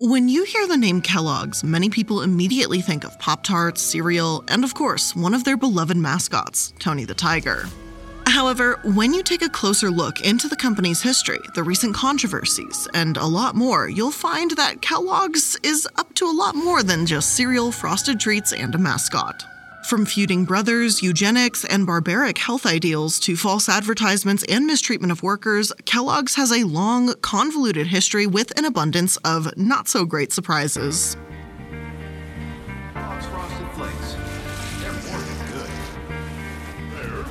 When you hear the name Kellogg's, many people immediately think of Pop Tarts, cereal, and of course, one of their beloved mascots, Tony the Tiger. However, when you take a closer look into the company's history, the recent controversies, and a lot more, you'll find that Kellogg's is up to a lot more than just cereal, frosted treats, and a mascot. From feuding brothers, eugenics, and barbaric health ideals to false advertisements and mistreatment of workers, Kellogg's has a long, convoluted history with an abundance of not so great surprises. Kellogg's Frosted Flakes. They're more than good. They're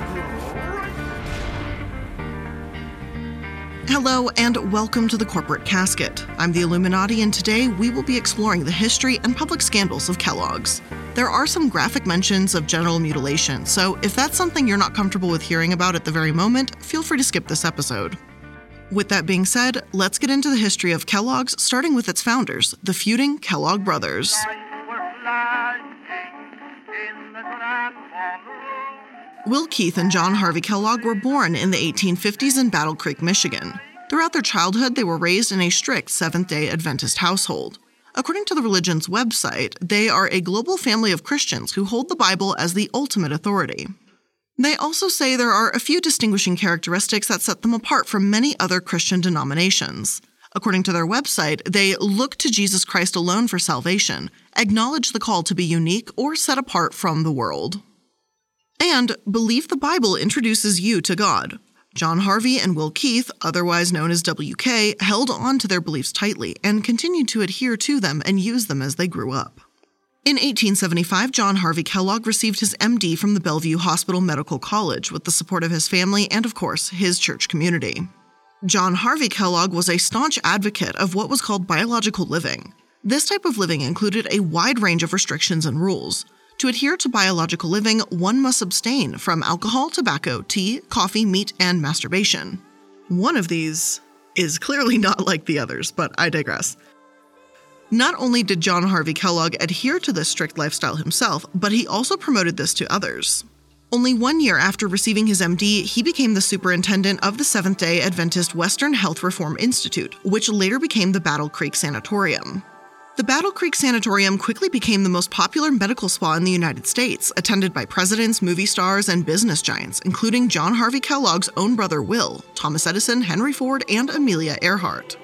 good. Hello, and welcome to the Corporate Casket. I'm the iilluminaughtii, and today we will be exploring the history and public scandals of Kellogg's. There are some graphic mentions of genital mutilation, so if that's something you're not comfortable with hearing about at the very moment, feel free to skip this episode. With that being said, let's get into the history of Kellogg's, starting with its founders, the feuding Kellogg brothers. Will Keith and John Harvey Kellogg were born in the 1850s in Battle Creek, Michigan. Throughout their childhood, they were raised in a strict Seventh day Adventist household. According to the religion's website, they are a global family of Christians who hold the Bible as the ultimate authority. They also say there are a few distinguishing characteristics that set them apart from many other Christian denominations. According to their website, they look to Jesus Christ alone for salvation, acknowledge the call to be unique or set apart from the world, and believe the Bible introduces you to God. John Harvey and Will Keith, otherwise known as WK, held on to their beliefs tightly and continued to adhere to them and use them as they grew up. In 1875, John Harvey Kellogg received his MD from the Bellevue Hospital Medical College with the support of his family and, of course, his church community. John Harvey Kellogg was a staunch advocate of what was called biological living. This type of living included a wide range of restrictions and rules. To adhere to biological living, one must abstain from alcohol, tobacco, tea, coffee, meat, and masturbation. One of these is clearly not like the others, but I digress. Not only did John Harvey Kellogg adhere to this strict lifestyle himself, but he also promoted this to others. Only one year after receiving his MD, he became the superintendent of the Seventh day Adventist Western Health Reform Institute, which later became the Battle Creek Sanatorium. The Battle Creek Sanatorium quickly became the most popular medical spa in the United States, attended by presidents, movie stars, and business giants, including John Harvey Kellogg's own brother Will, Thomas Edison, Henry Ford, and Amelia Earhart.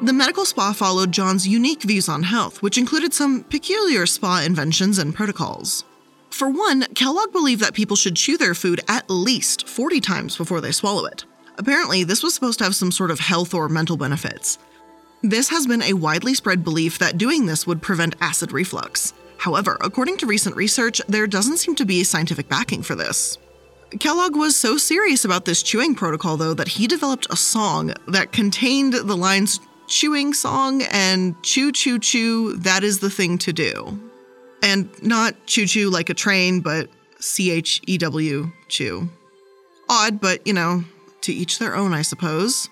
The medical spa followed John's unique views on health, which included some peculiar spa inventions and protocols. For one, Kellogg believed that people should chew their food at least 40 times before they swallow it. Apparently, this was supposed to have some sort of health or mental benefits. This has been a widely spread belief that doing this would prevent acid reflux. However, according to recent research, there doesn't seem to be scientific backing for this. Kellogg was so serious about this chewing protocol, though, that he developed a song that contained the lines chewing song and chew, chew, chew, that is the thing to do. And not choo choo like a train, but C H E W, chew. Odd, but you know, to each their own, I suppose.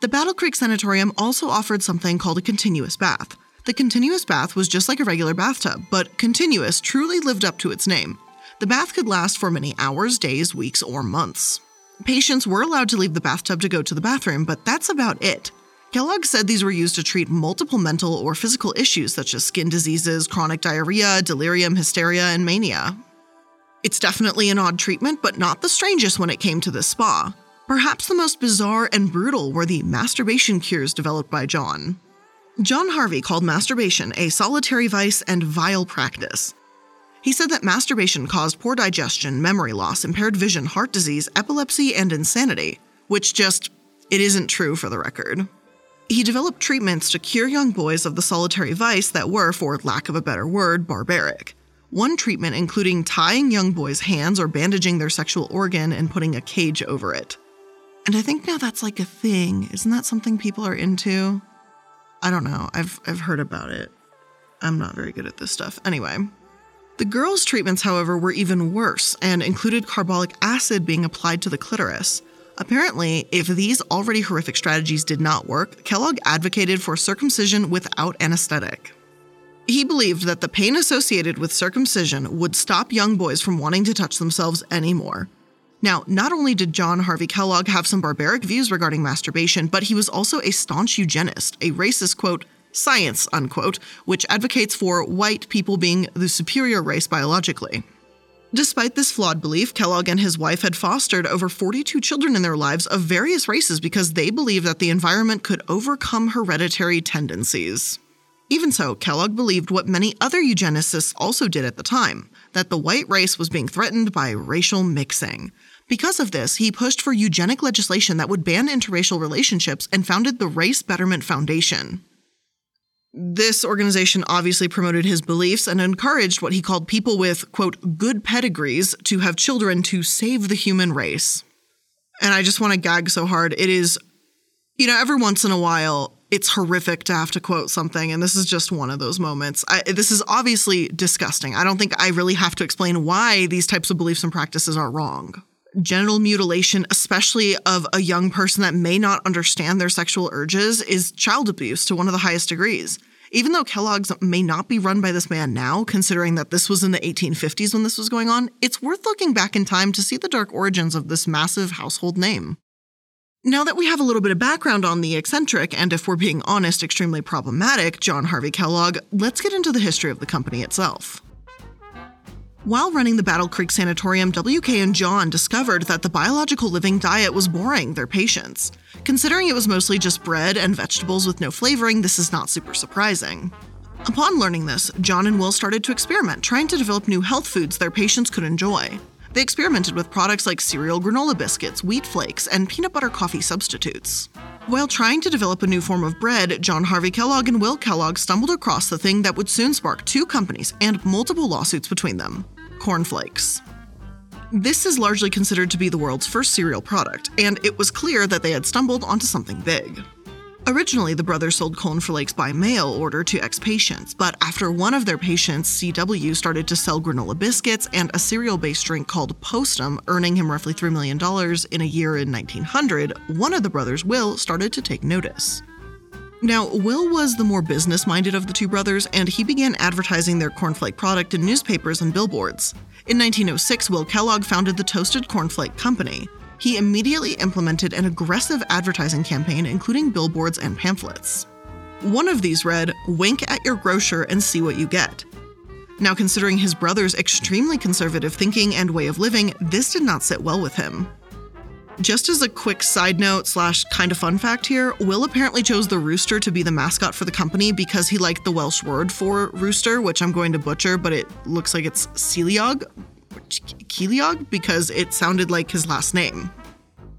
The Battle Creek Sanatorium also offered something called a continuous bath. The continuous bath was just like a regular bathtub, but continuous truly lived up to its name. The bath could last for many hours, days, weeks, or months. Patients were allowed to leave the bathtub to go to the bathroom, but that's about it. Kellogg said these were used to treat multiple mental or physical issues such as skin diseases, chronic diarrhea, delirium, hysteria, and mania. It's definitely an odd treatment, but not the strangest when it came to this spa. Perhaps the most bizarre and brutal were the masturbation cures developed by John. John Harvey called masturbation a solitary vice and vile practice. He said that masturbation caused poor digestion, memory loss, impaired vision, heart disease, epilepsy, and insanity, which just, it isn't true for the record. He developed treatments to cure young boys of the solitary vice that were, for lack of a better word, barbaric. One treatment including tying young boys' hands or bandaging their sexual organ and putting a cage over it. And I think now that's like a thing. Isn't that something people are into? I don't know. I've I've heard about it. I'm not very good at this stuff. Anyway, the girls' treatments, however, were even worse and included carbolic acid being applied to the clitoris. Apparently, if these already horrific strategies did not work, Kellogg advocated for circumcision without anesthetic. He believed that the pain associated with circumcision would stop young boys from wanting to touch themselves anymore. Now, not only did John Harvey Kellogg have some barbaric views regarding masturbation, but he was also a staunch eugenist, a racist, quote, science, unquote, which advocates for white people being the superior race biologically. Despite this flawed belief, Kellogg and his wife had fostered over 42 children in their lives of various races because they believed that the environment could overcome hereditary tendencies. Even so, Kellogg believed what many other eugenicists also did at the time that the white race was being threatened by racial mixing. Because of this, he pushed for eugenic legislation that would ban interracial relationships and founded the Race Betterment Foundation. This organization obviously promoted his beliefs and encouraged what he called people with, quote, good pedigrees to have children to save the human race. And I just want to gag so hard. It is, you know, every once in a while, it's horrific to have to quote something, and this is just one of those moments. I, this is obviously disgusting. I don't think I really have to explain why these types of beliefs and practices are wrong genital mutilation, especially of a young person that may not understand their sexual urges, is child abuse to one of the highest degrees. Even though Kellogg's may not be run by this man now, considering that this was in the 1850s when this was going on, it's worth looking back in time to see the dark origins of this massive household name. Now that we have a little bit of background on the eccentric and, if we're being honest, extremely problematic John Harvey Kellogg, let's get into the history of the company itself. While running the Battle Creek Sanatorium, WK and John discovered that the biological living diet was boring their patients. Considering it was mostly just bread and vegetables with no flavoring, this is not super surprising. Upon learning this, John and Will started to experiment, trying to develop new health foods their patients could enjoy. They experimented with products like cereal granola biscuits, wheat flakes, and peanut butter coffee substitutes. While trying to develop a new form of bread, John Harvey Kellogg and Will Kellogg stumbled across the thing that would soon spark two companies and multiple lawsuits between them cornflakes. This is largely considered to be the world's first cereal product, and it was clear that they had stumbled onto something big. Originally, the brothers sold cornflakes by mail order to ex patients, but after one of their patients, CW, started to sell granola biscuits and a cereal based drink called Postum, earning him roughly $3 million in a year in 1900, one of the brothers, Will, started to take notice. Now, Will was the more business minded of the two brothers, and he began advertising their cornflake product in newspapers and billboards. In 1906, Will Kellogg founded the Toasted Cornflake Company, he immediately implemented an aggressive advertising campaign, including billboards and pamphlets. One of these read, Wink at your grocer and see what you get. Now, considering his brother's extremely conservative thinking and way of living, this did not sit well with him. Just as a quick side note slash kind of fun fact here, Will apparently chose the rooster to be the mascot for the company because he liked the Welsh word for rooster, which I'm going to butcher, but it looks like it's Celiog, Keliog because it sounded like his last name.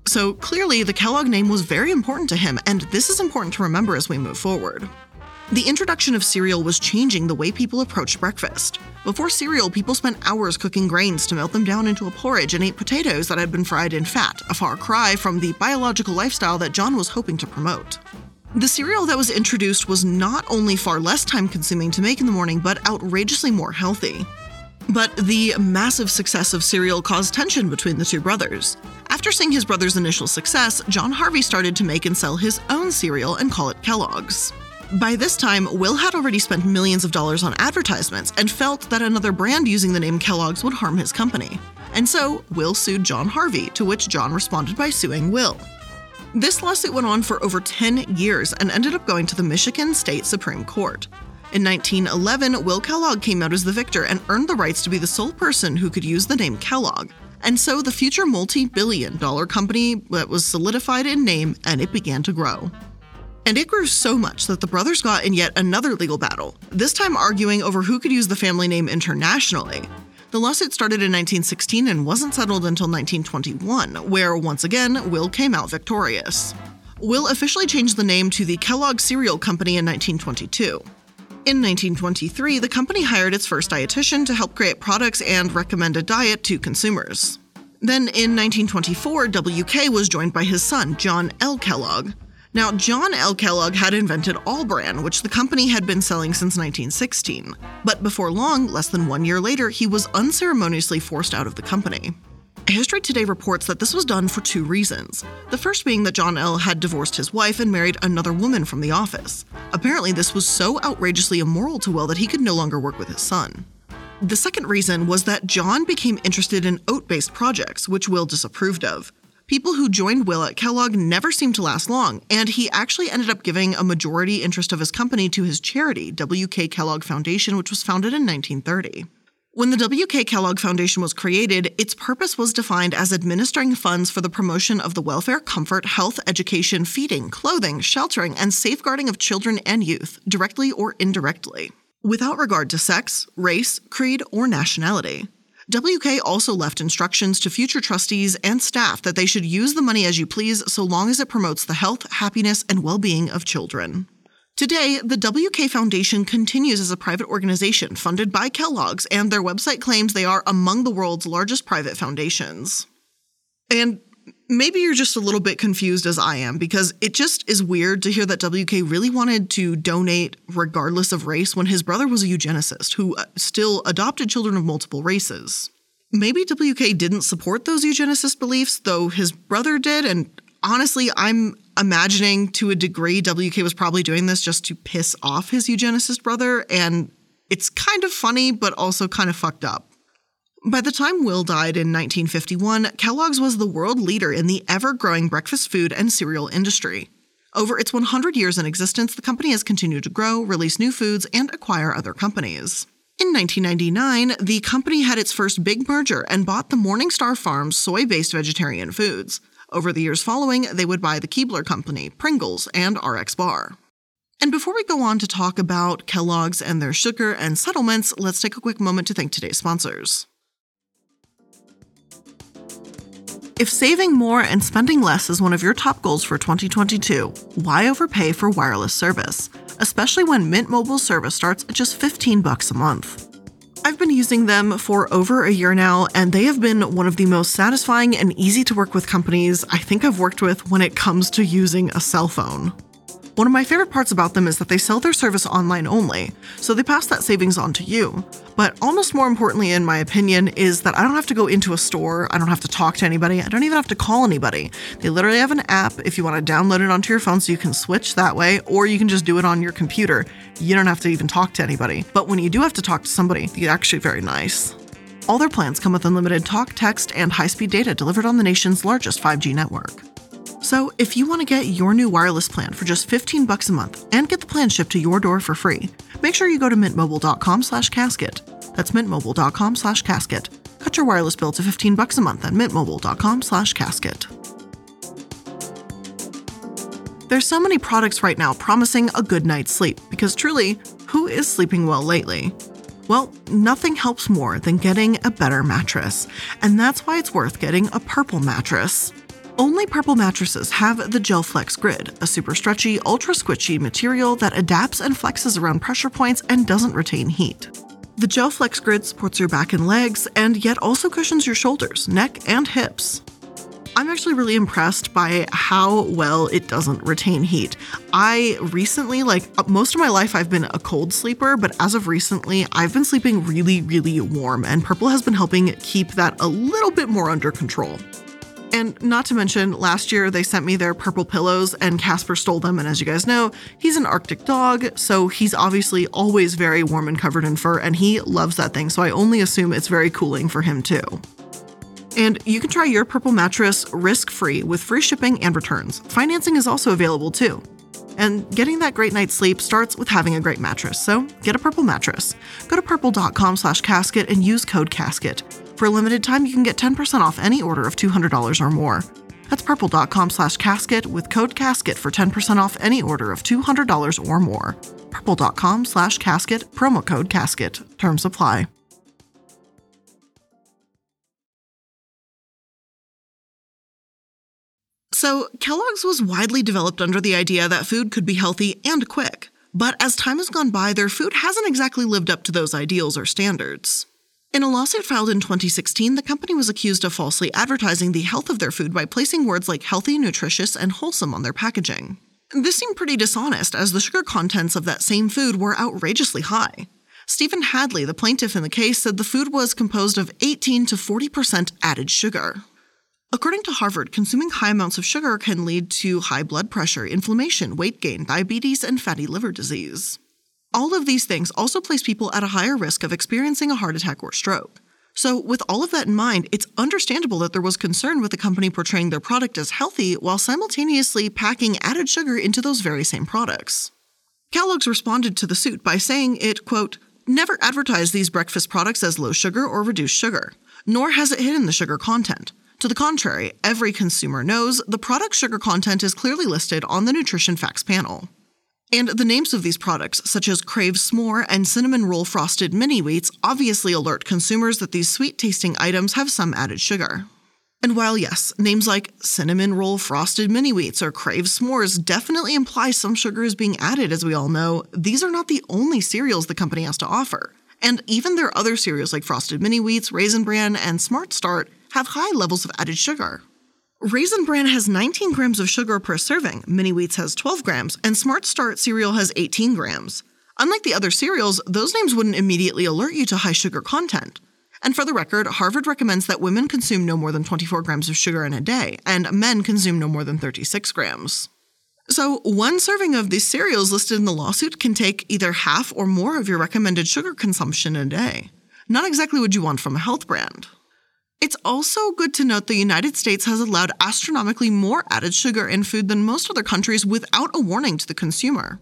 So clearly, the Kellogg name was very important to him, and this is important to remember as we move forward. The introduction of cereal was changing the way people approached breakfast. Before cereal, people spent hours cooking grains to melt them down into a porridge and ate potatoes that had been fried in fat, a far cry from the biological lifestyle that John was hoping to promote. The cereal that was introduced was not only far less time consuming to make in the morning, but outrageously more healthy. But the massive success of cereal caused tension between the two brothers. After seeing his brother's initial success, John Harvey started to make and sell his own cereal and call it Kellogg's. By this time, Will had already spent millions of dollars on advertisements and felt that another brand using the name Kellogg's would harm his company. And so, Will sued John Harvey, to which John responded by suing Will. This lawsuit went on for over 10 years and ended up going to the Michigan State Supreme Court. In 1911, Will Kellogg came out as the victor and earned the rights to be the sole person who could use the name Kellogg. And so the future multi billion dollar company was solidified in name and it began to grow. And it grew so much that the brothers got in yet another legal battle, this time arguing over who could use the family name internationally. The lawsuit started in 1916 and wasn't settled until 1921, where once again, Will came out victorious. Will officially changed the name to the Kellogg Cereal Company in 1922. In 1923, the company hired its first dietitian to help create products and recommend a diet to consumers. Then in 1924, WK was joined by his son, John L. Kellogg. Now, John L. Kellogg had invented All Bran, which the company had been selling since 1916. But before long, less than one year later, he was unceremoniously forced out of the company. History Today reports that this was done for two reasons. The first being that John L. had divorced his wife and married another woman from the office. Apparently, this was so outrageously immoral to Will that he could no longer work with his son. The second reason was that John became interested in oat based projects, which Will disapproved of. People who joined Will at Kellogg never seemed to last long, and he actually ended up giving a majority interest of his company to his charity, W.K. Kellogg Foundation, which was founded in 1930. When the W.K. Kellogg Foundation was created, its purpose was defined as administering funds for the promotion of the welfare, comfort, health, education, feeding, clothing, sheltering, and safeguarding of children and youth, directly or indirectly without regard to sex, race, creed, or nationality. WK also left instructions to future trustees and staff that they should use the money as you please so long as it promotes the health, happiness, and well being of children. Today, the WK Foundation continues as a private organization funded by Kellogg's, and their website claims they are among the world's largest private foundations. And maybe you're just a little bit confused as I am because it just is weird to hear that WK really wanted to donate regardless of race when his brother was a eugenicist who uh, still adopted children of multiple races. Maybe WK didn't support those eugenicist beliefs, though his brother did, and honestly, I'm imagining to a degree WK was probably doing this just to piss off his eugenicist brother, and it's kind of funny, but also kind of fucked up. By the time Will died in 1951, Kellogg's was the world leader in the ever growing breakfast food and cereal industry. Over its 100 years in existence, the company has continued to grow, release new foods, and acquire other companies. In 1999, the company had its first big merger and bought the Morningstar Farms soy based vegetarian foods. Over the years following, they would buy the Keebler Company, Pringles, and RX Bar. And before we go on to talk about Kellogg's and their sugar and settlements, let's take a quick moment to thank today's sponsors. If saving more and spending less is one of your top goals for 2022, why overpay for wireless service? Especially when Mint Mobile service starts at just 15 bucks a month. I've been using them for over a year now, and they have been one of the most satisfying and easy to work with companies I think I've worked with when it comes to using a cell phone. One of my favorite parts about them is that they sell their service online only, so they pass that savings on to you. But almost more importantly, in my opinion, is that I don't have to go into a store, I don't have to talk to anybody, I don't even have to call anybody. They literally have an app if you want to download it onto your phone so you can switch that way, or you can just do it on your computer. You don't have to even talk to anybody. But when you do have to talk to somebody, it's actually very nice. All their plans come with unlimited talk, text, and high speed data delivered on the nation's largest 5G network. So, if you want to get your new wireless plan for just 15 bucks a month and get the plan shipped to your door for free, make sure you go to mintmobile.com/casket. That's mintmobile.com/casket. Cut your wireless bill to 15 bucks a month at mintmobile.com/casket. There's so many products right now promising a good night's sleep because truly, who is sleeping well lately? Well, nothing helps more than getting a better mattress, and that's why it's worth getting a purple mattress. Only Purple mattresses have the GelFlex Grid, a super stretchy, ultra squishy material that adapts and flexes around pressure points and doesn't retain heat. The GelFlex Grid supports your back and legs, and yet also cushions your shoulders, neck, and hips. I'm actually really impressed by how well it doesn't retain heat. I recently, like uh, most of my life, I've been a cold sleeper, but as of recently, I've been sleeping really, really warm, and Purple has been helping keep that a little bit more under control. And not to mention, last year they sent me their purple pillows and Casper stole them. And as you guys know, he's an Arctic dog, so he's obviously always very warm and covered in fur, and he loves that thing. So I only assume it's very cooling for him too. And you can try your purple mattress risk free with free shipping and returns. Financing is also available too. And getting that great night's sleep starts with having a great mattress. So get a purple mattress. Go to purple.com slash casket and use code casket. For a limited time, you can get 10% off any order of $200 or more. That's purple.com slash casket with code casket for 10% off any order of $200 or more. Purple.com slash casket, promo code casket. Terms apply. So, Kellogg's was widely developed under the idea that food could be healthy and quick. But as time has gone by, their food hasn't exactly lived up to those ideals or standards. In a lawsuit filed in 2016, the company was accused of falsely advertising the health of their food by placing words like healthy, nutritious, and wholesome on their packaging. This seemed pretty dishonest, as the sugar contents of that same food were outrageously high. Stephen Hadley, the plaintiff in the case, said the food was composed of 18 to 40% added sugar. According to Harvard, consuming high amounts of sugar can lead to high blood pressure, inflammation, weight gain, diabetes, and fatty liver disease. All of these things also place people at a higher risk of experiencing a heart attack or stroke. So, with all of that in mind, it's understandable that there was concern with the company portraying their product as healthy while simultaneously packing added sugar into those very same products. Kellogg's responded to the suit by saying it, quote, never advertised these breakfast products as low sugar or reduced sugar, nor has it hidden the sugar content. To the contrary, every consumer knows the product's sugar content is clearly listed on the nutrition facts panel. And the names of these products, such as Crave S'more and Cinnamon Roll Frosted Mini Wheats, obviously alert consumers that these sweet tasting items have some added sugar. And while, yes, names like Cinnamon Roll Frosted Mini Wheats or Crave S'mores definitely imply some sugar is being added, as we all know, these are not the only cereals the company has to offer. And even their other cereals like Frosted Mini Wheats, Raisin Bran, and Smart Start have high levels of added sugar. Raisin Bran has 19 grams of sugar per serving, Mini Wheats has 12 grams, and Smart Start cereal has 18 grams. Unlike the other cereals, those names wouldn't immediately alert you to high sugar content. And for the record, Harvard recommends that women consume no more than 24 grams of sugar in a day, and men consume no more than 36 grams. So, one serving of these cereals listed in the lawsuit can take either half or more of your recommended sugar consumption in a day. Not exactly what you want from a health brand. It's also good to note the United States has allowed astronomically more added sugar in food than most other countries without a warning to the consumer.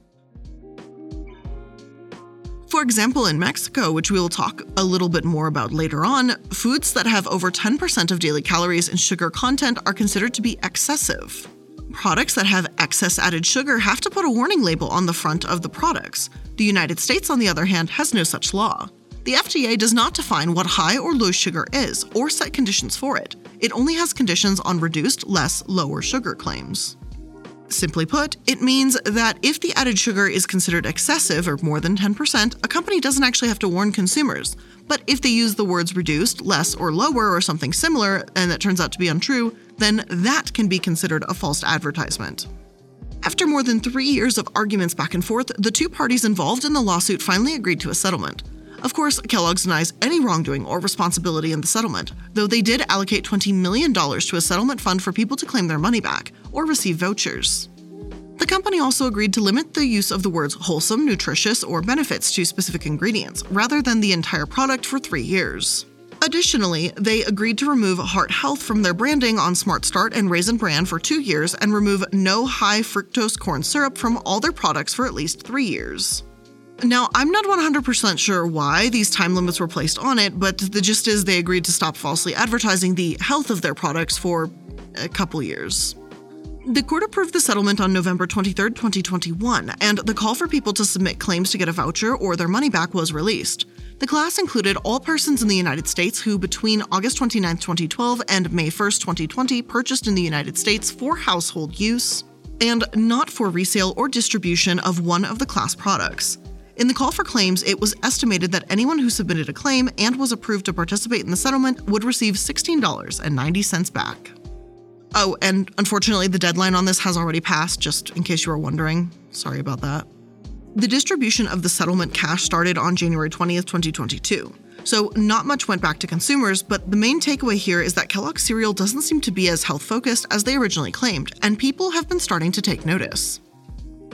For example, in Mexico, which we will talk a little bit more about later on, foods that have over 10% of daily calories in sugar content are considered to be excessive. Products that have excess added sugar have to put a warning label on the front of the products. The United States, on the other hand, has no such law. The FDA does not define what high or low sugar is or set conditions for it. It only has conditions on reduced, less, lower sugar claims. Simply put, it means that if the added sugar is considered excessive or more than 10%, a company doesn't actually have to warn consumers. But if they use the words reduced, less, or lower, or something similar, and that turns out to be untrue, then that can be considered a false advertisement. After more than three years of arguments back and forth, the two parties involved in the lawsuit finally agreed to a settlement. Of course, Kellogg's denies any wrongdoing or responsibility in the settlement, though they did allocate $20 million to a settlement fund for people to claim their money back or receive vouchers. The company also agreed to limit the use of the words wholesome, nutritious, or benefits to specific ingredients, rather than the entire product for three years. Additionally, they agreed to remove Heart Health from their branding on Smart Start and Raisin Bran for two years and remove no high fructose corn syrup from all their products for at least three years. Now, I'm not 100% sure why these time limits were placed on it, but the gist is they agreed to stop falsely advertising the health of their products for a couple years. The court approved the settlement on November 23, 2021, and the call for people to submit claims to get a voucher or their money back was released. The class included all persons in the United States who, between August 29, 2012 and May 1, 2020, purchased in the United States for household use and not for resale or distribution of one of the class products. In the call for claims, it was estimated that anyone who submitted a claim and was approved to participate in the settlement would receive $16.90 back. Oh, and unfortunately, the deadline on this has already passed, just in case you were wondering. Sorry about that. The distribution of the settlement cash started on January 20th, 2022. So, not much went back to consumers, but the main takeaway here is that Kellogg's cereal doesn't seem to be as health focused as they originally claimed, and people have been starting to take notice.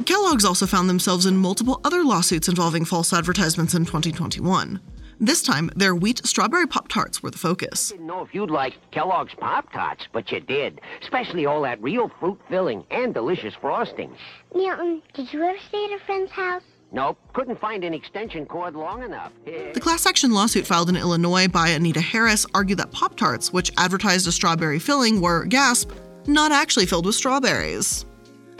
Kellogg's also found themselves in multiple other lawsuits involving false advertisements in 2021. This time, their wheat strawberry Pop Tarts were the focus. I Didn't know if you'd like Kellogg's Pop Tarts, but you did. Especially all that real fruit filling and delicious frosting. Milton, did you ever stay at a friend's house? Nope, couldn't find an extension cord long enough. The class action lawsuit filed in Illinois by Anita Harris argued that Pop Tarts, which advertised a strawberry filling, were, gasp, not actually filled with strawberries.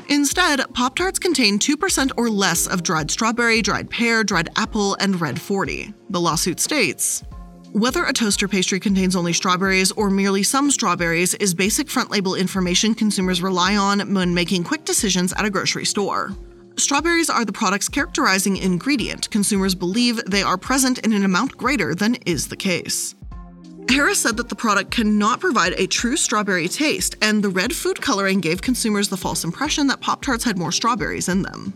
Instead, Pop Tarts contain 2% or less of dried strawberry, dried pear, dried apple, and red 40. The lawsuit states Whether a toaster pastry contains only strawberries or merely some strawberries is basic front label information consumers rely on when making quick decisions at a grocery store. Strawberries are the product's characterizing ingredient. Consumers believe they are present in an amount greater than is the case. Harris said that the product cannot provide a true strawberry taste, and the red food coloring gave consumers the false impression that Pop Tarts had more strawberries in them.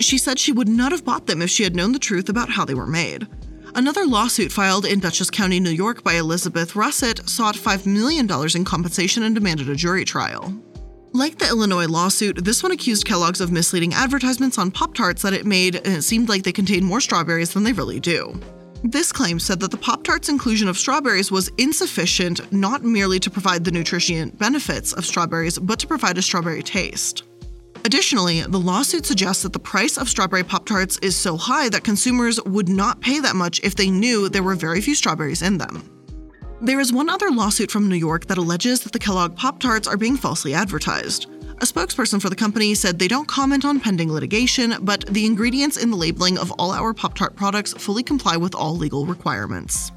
She said she would not have bought them if she had known the truth about how they were made. Another lawsuit filed in Dutchess County, New York by Elizabeth Russett sought $5 million in compensation and demanded a jury trial. Like the Illinois lawsuit, this one accused Kellogg's of misleading advertisements on Pop Tarts that it made and it seemed like they contained more strawberries than they really do. This claim said that the Pop Tart's inclusion of strawberries was insufficient not merely to provide the nutrition benefits of strawberries, but to provide a strawberry taste. Additionally, the lawsuit suggests that the price of strawberry Pop Tarts is so high that consumers would not pay that much if they knew there were very few strawberries in them. There is one other lawsuit from New York that alleges that the Kellogg Pop Tarts are being falsely advertised. A spokesperson for the company said they don't comment on pending litigation, but the ingredients in the labeling of all our Pop Tart products fully comply with all legal requirements.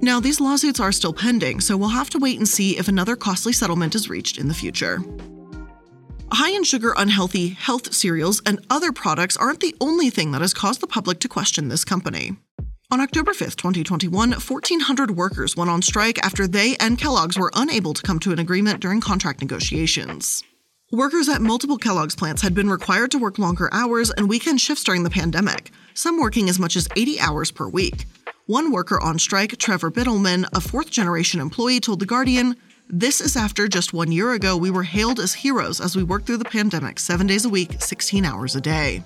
Now, these lawsuits are still pending, so we'll have to wait and see if another costly settlement is reached in the future. High in sugar, unhealthy health cereals and other products aren't the only thing that has caused the public to question this company. On October 5, 2021, 1,400 workers went on strike after they and Kellogg's were unable to come to an agreement during contract negotiations. Workers at multiple Kellogg's plants had been required to work longer hours and weekend shifts during the pandemic, some working as much as 80 hours per week. One worker on strike, Trevor Bidelman, a fourth generation employee, told The Guardian, this is after just one year ago we were hailed as heroes as we worked through the pandemic seven days a week, 16 hours a day.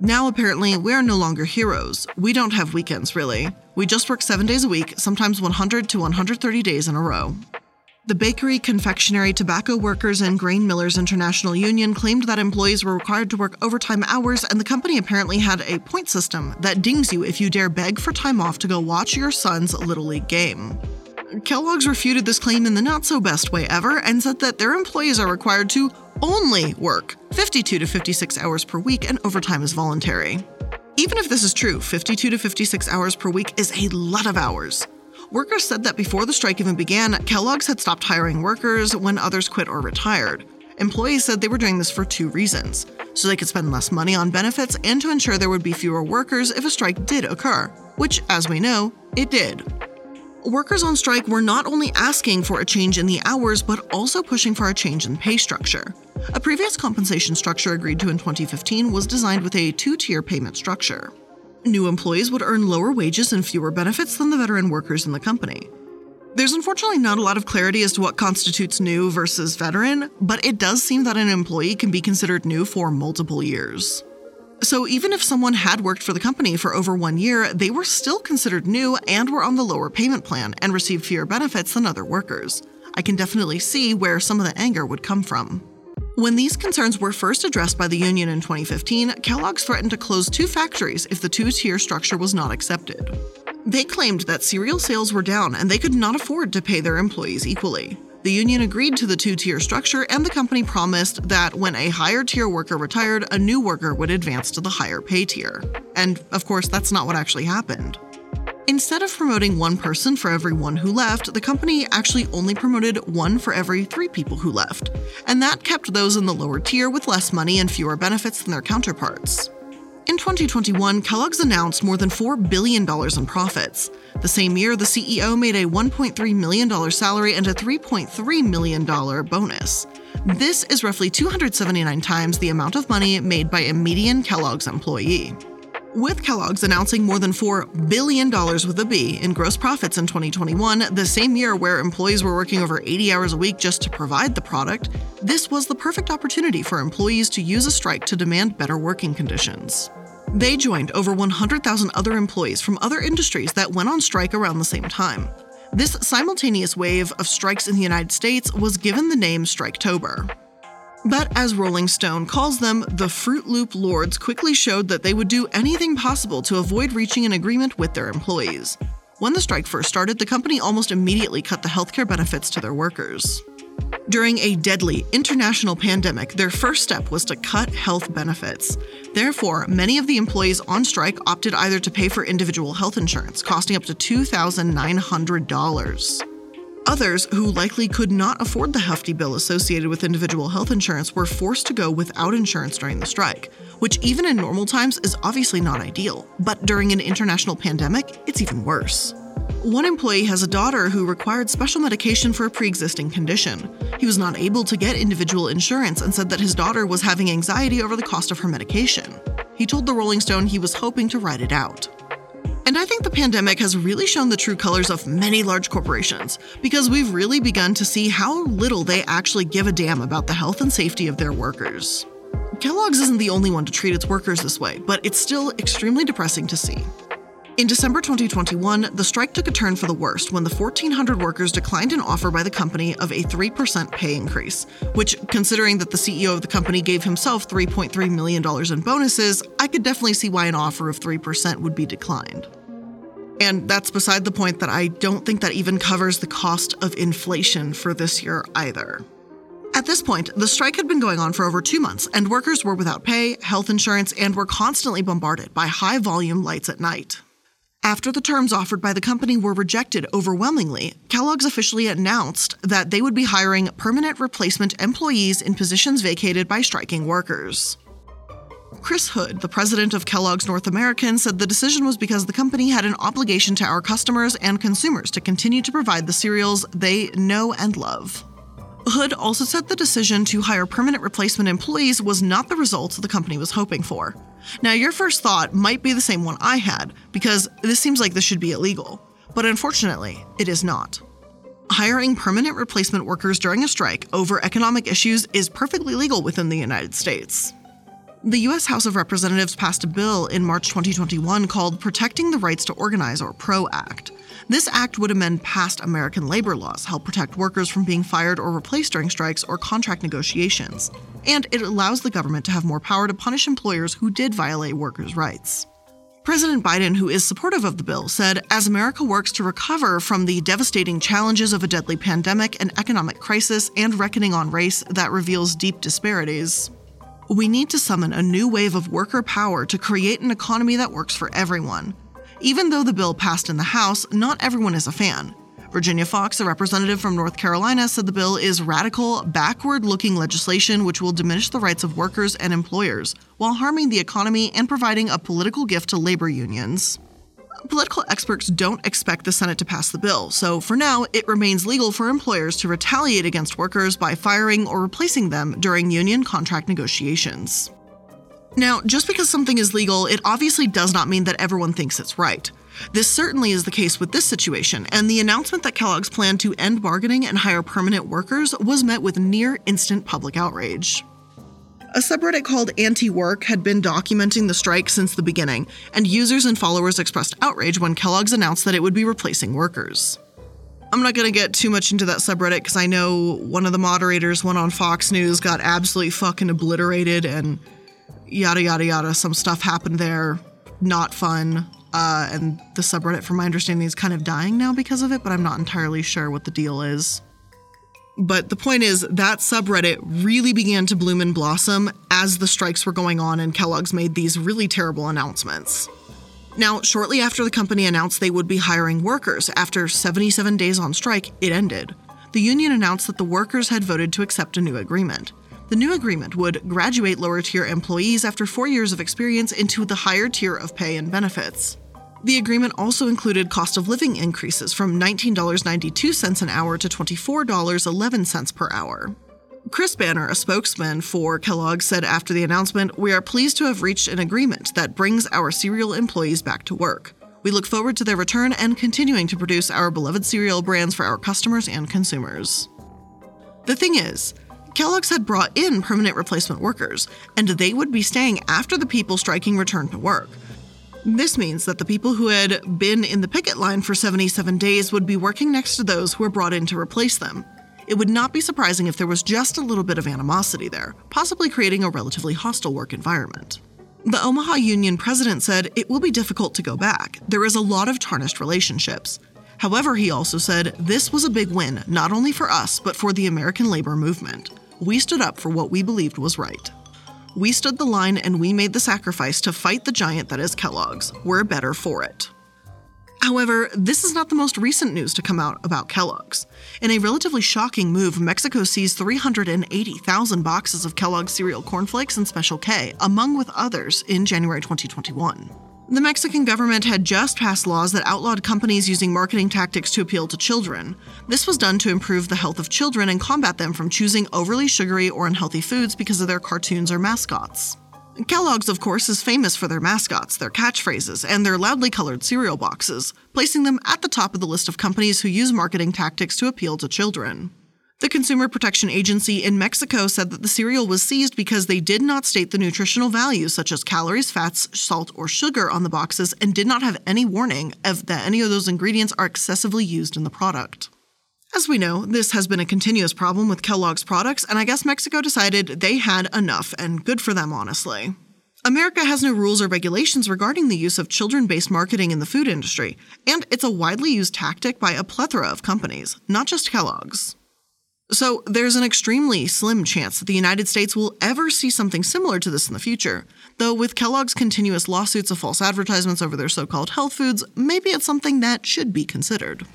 Now, apparently, we are no longer heroes. We don't have weekends, really. We just work seven days a week, sometimes 100 to 130 days in a row. The Bakery, Confectionery, Tobacco Workers, and Grain Millers International Union claimed that employees were required to work overtime hours, and the company apparently had a point system that dings you if you dare beg for time off to go watch your son's Little League game. Kellogg's refuted this claim in the not so best way ever and said that their employees are required to only work 52 to 56 hours per week and overtime is voluntary. Even if this is true, 52 to 56 hours per week is a lot of hours. Workers said that before the strike even began, Kellogg's had stopped hiring workers when others quit or retired. Employees said they were doing this for two reasons so they could spend less money on benefits and to ensure there would be fewer workers if a strike did occur, which, as we know, it did workers on strike were not only asking for a change in the hours, but also pushing for a change in pay structure. A previous compensation structure agreed to in 2015 was designed with a two tier payment structure. New employees would earn lower wages and fewer benefits than the veteran workers in the company. There's unfortunately not a lot of clarity as to what constitutes new versus veteran, but it does seem that an employee can be considered new for multiple years. So even if someone had worked for the company for over one year, they were still considered new and were on the lower payment plan and received fewer benefits than other workers. I can definitely see where some of the anger would come from. When these concerns were first addressed by the union in 2015, Kellogg's threatened to close two factories if the two tier structure was not accepted. They claimed that cereal sales were down and they could not afford to pay their employees equally. The union agreed to the two tier structure, and the company promised that when a higher tier worker retired, a new worker would advance to the higher pay tier. And of course, that's not what actually happened. Instead of promoting one person for every one who left, the company actually only promoted one for every three people who left, and that kept those in the lower tier with less money and fewer benefits than their counterparts. In 2021, Kellogg's announced more than $4 billion in profits. The same year, the CEO made a $1.3 million salary and a $3.3 million bonus. This is roughly 279 times the amount of money made by a median Kellogg's employee. With Kellogg's announcing more than $4 billion with a B in gross profits in 2021, the same year where employees were working over 80 hours a week just to provide the product, this was the perfect opportunity for employees to use a strike to demand better working conditions. They joined over 100,000 other employees from other industries that went on strike around the same time. This simultaneous wave of strikes in the United States was given the name Striketober. But as Rolling Stone calls them, the Froot Loop Lords quickly showed that they would do anything possible to avoid reaching an agreement with their employees. When the strike first started, the company almost immediately cut the healthcare benefits to their workers. During a deadly international pandemic, their first step was to cut health benefits. Therefore, many of the employees on strike opted either to pay for individual health insurance, costing up to $2,900. Others, who likely could not afford the hefty bill associated with individual health insurance, were forced to go without insurance during the strike, which, even in normal times, is obviously not ideal. But during an international pandemic, it's even worse. One employee has a daughter who required special medication for a pre existing condition. He was not able to get individual insurance and said that his daughter was having anxiety over the cost of her medication. He told the Rolling Stone he was hoping to ride it out. And I think the pandemic has really shown the true colors of many large corporations because we've really begun to see how little they actually give a damn about the health and safety of their workers. Kellogg's isn't the only one to treat its workers this way, but it's still extremely depressing to see. In December 2021, the strike took a turn for the worst when the 1,400 workers declined an offer by the company of a 3% pay increase, which, considering that the CEO of the company gave himself $3.3 million in bonuses, I could definitely see why an offer of 3% would be declined. And that's beside the point that I don't think that even covers the cost of inflation for this year either. At this point, the strike had been going on for over two months, and workers were without pay, health insurance, and were constantly bombarded by high volume lights at night. After the terms offered by the company were rejected overwhelmingly, Kellogg's officially announced that they would be hiring permanent replacement employees in positions vacated by striking workers. Chris Hood, the president of Kellogg's North American, said the decision was because the company had an obligation to our customers and consumers to continue to provide the cereals they know and love. Hood also said the decision to hire permanent replacement employees was not the result the company was hoping for. Now, your first thought might be the same one I had, because this seems like this should be illegal. But unfortunately, it is not. Hiring permanent replacement workers during a strike over economic issues is perfectly legal within the United States. The U.S. House of Representatives passed a bill in March 2021 called Protecting the Rights to Organize, or PRO Act. This act would amend past American labor laws, help protect workers from being fired or replaced during strikes or contract negotiations, and it allows the government to have more power to punish employers who did violate workers' rights. President Biden, who is supportive of the bill, said As America works to recover from the devastating challenges of a deadly pandemic, an economic crisis, and reckoning on race that reveals deep disparities, we need to summon a new wave of worker power to create an economy that works for everyone. Even though the bill passed in the House, not everyone is a fan. Virginia Foxx, a representative from North Carolina, said the bill is radical, backward looking legislation which will diminish the rights of workers and employers, while harming the economy and providing a political gift to labor unions. Political experts don't expect the Senate to pass the bill, so for now, it remains legal for employers to retaliate against workers by firing or replacing them during union contract negotiations. Now, just because something is legal, it obviously does not mean that everyone thinks it's right. This certainly is the case with this situation, and the announcement that Kellogg's plan to end bargaining and hire permanent workers was met with near instant public outrage. A subreddit called Anti Work had been documenting the strike since the beginning, and users and followers expressed outrage when Kellogg's announced that it would be replacing workers. I'm not going to get too much into that subreddit because I know one of the moderators went on Fox News, got absolutely fucking obliterated, and yada yada yada. Some stuff happened there, not fun. Uh, and the subreddit, from my understanding, is kind of dying now because of it, but I'm not entirely sure what the deal is. But the point is, that subreddit really began to bloom and blossom as the strikes were going on and Kellogg's made these really terrible announcements. Now, shortly after the company announced they would be hiring workers, after 77 days on strike, it ended. The union announced that the workers had voted to accept a new agreement. The new agreement would graduate lower tier employees after four years of experience into the higher tier of pay and benefits. The agreement also included cost of living increases from $19.92 an hour to $24.11 per hour. Kris Bahner, a spokesman for Kellogg, said after the announcement, We are pleased to have reached an agreement that brings our cereal employees back to work. We look forward to their return and continuing to produce our beloved cereal brands for our customers and consumers. The thing is, Kellogg's had brought in permanent replacement workers, and they would be staying after the people striking returned to work. This means that the people who had been in the picket line for 77 days would be working next to those who were brought in to replace them. It would not be surprising if there was just a little bit of animosity there, possibly creating a relatively hostile work environment. The Omaha Union president said it will be difficult to go back. There is a lot of tarnished relationships. However, he also said this was a big win, not only for us, but for the American labor movement. We stood up for what we believed was right. We stood the line and we made the sacrifice to fight the giant that is Kellogg's. We're better for it. However, this is not the most recent news to come out about Kellogg's. In a relatively shocking move, Mexico seized 380,000 boxes of Kellogg's cereal cornflakes and Special K, among with others, in January 2021. The Mexican government had just passed laws that outlawed companies using marketing tactics to appeal to children. This was done to improve the health of children and combat them from choosing overly sugary or unhealthy foods because of their cartoons or mascots. Kellogg's, of course, is famous for their mascots, their catchphrases, and their loudly colored cereal boxes, placing them at the top of the list of companies who use marketing tactics to appeal to children. The Consumer Protection Agency in Mexico said that the cereal was seized because they did not state the nutritional values, such as calories, fats, salt, or sugar, on the boxes and did not have any warning of that any of those ingredients are excessively used in the product. As we know, this has been a continuous problem with Kellogg's products, and I guess Mexico decided they had enough, and good for them, honestly. America has no rules or regulations regarding the use of children based marketing in the food industry, and it's a widely used tactic by a plethora of companies, not just Kellogg's. So, there's an extremely slim chance that the United States will ever see something similar to this in the future, though with Kellogg's continuous lawsuits of false advertisements over their so called health foods, maybe it's something that should be considered.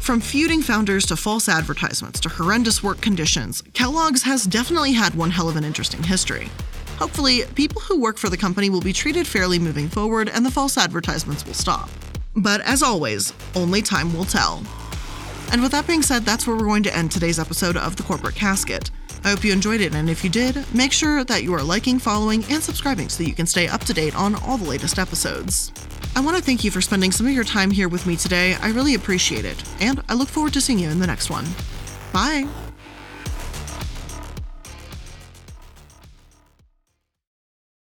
From feuding founders to false advertisements to horrendous work conditions, Kellogg's has definitely had one hell of an interesting history. Hopefully, people who work for the company will be treated fairly moving forward and the false advertisements will stop. But as always, only time will tell. And with that being said, that's where we're going to end today's episode of The Corporate Casket. I hope you enjoyed it, and if you did, make sure that you are liking, following, and subscribing so that you can stay up to date on all the latest episodes. I want to thank you for spending some of your time here with me today. I really appreciate it, and I look forward to seeing you in the next one. Bye!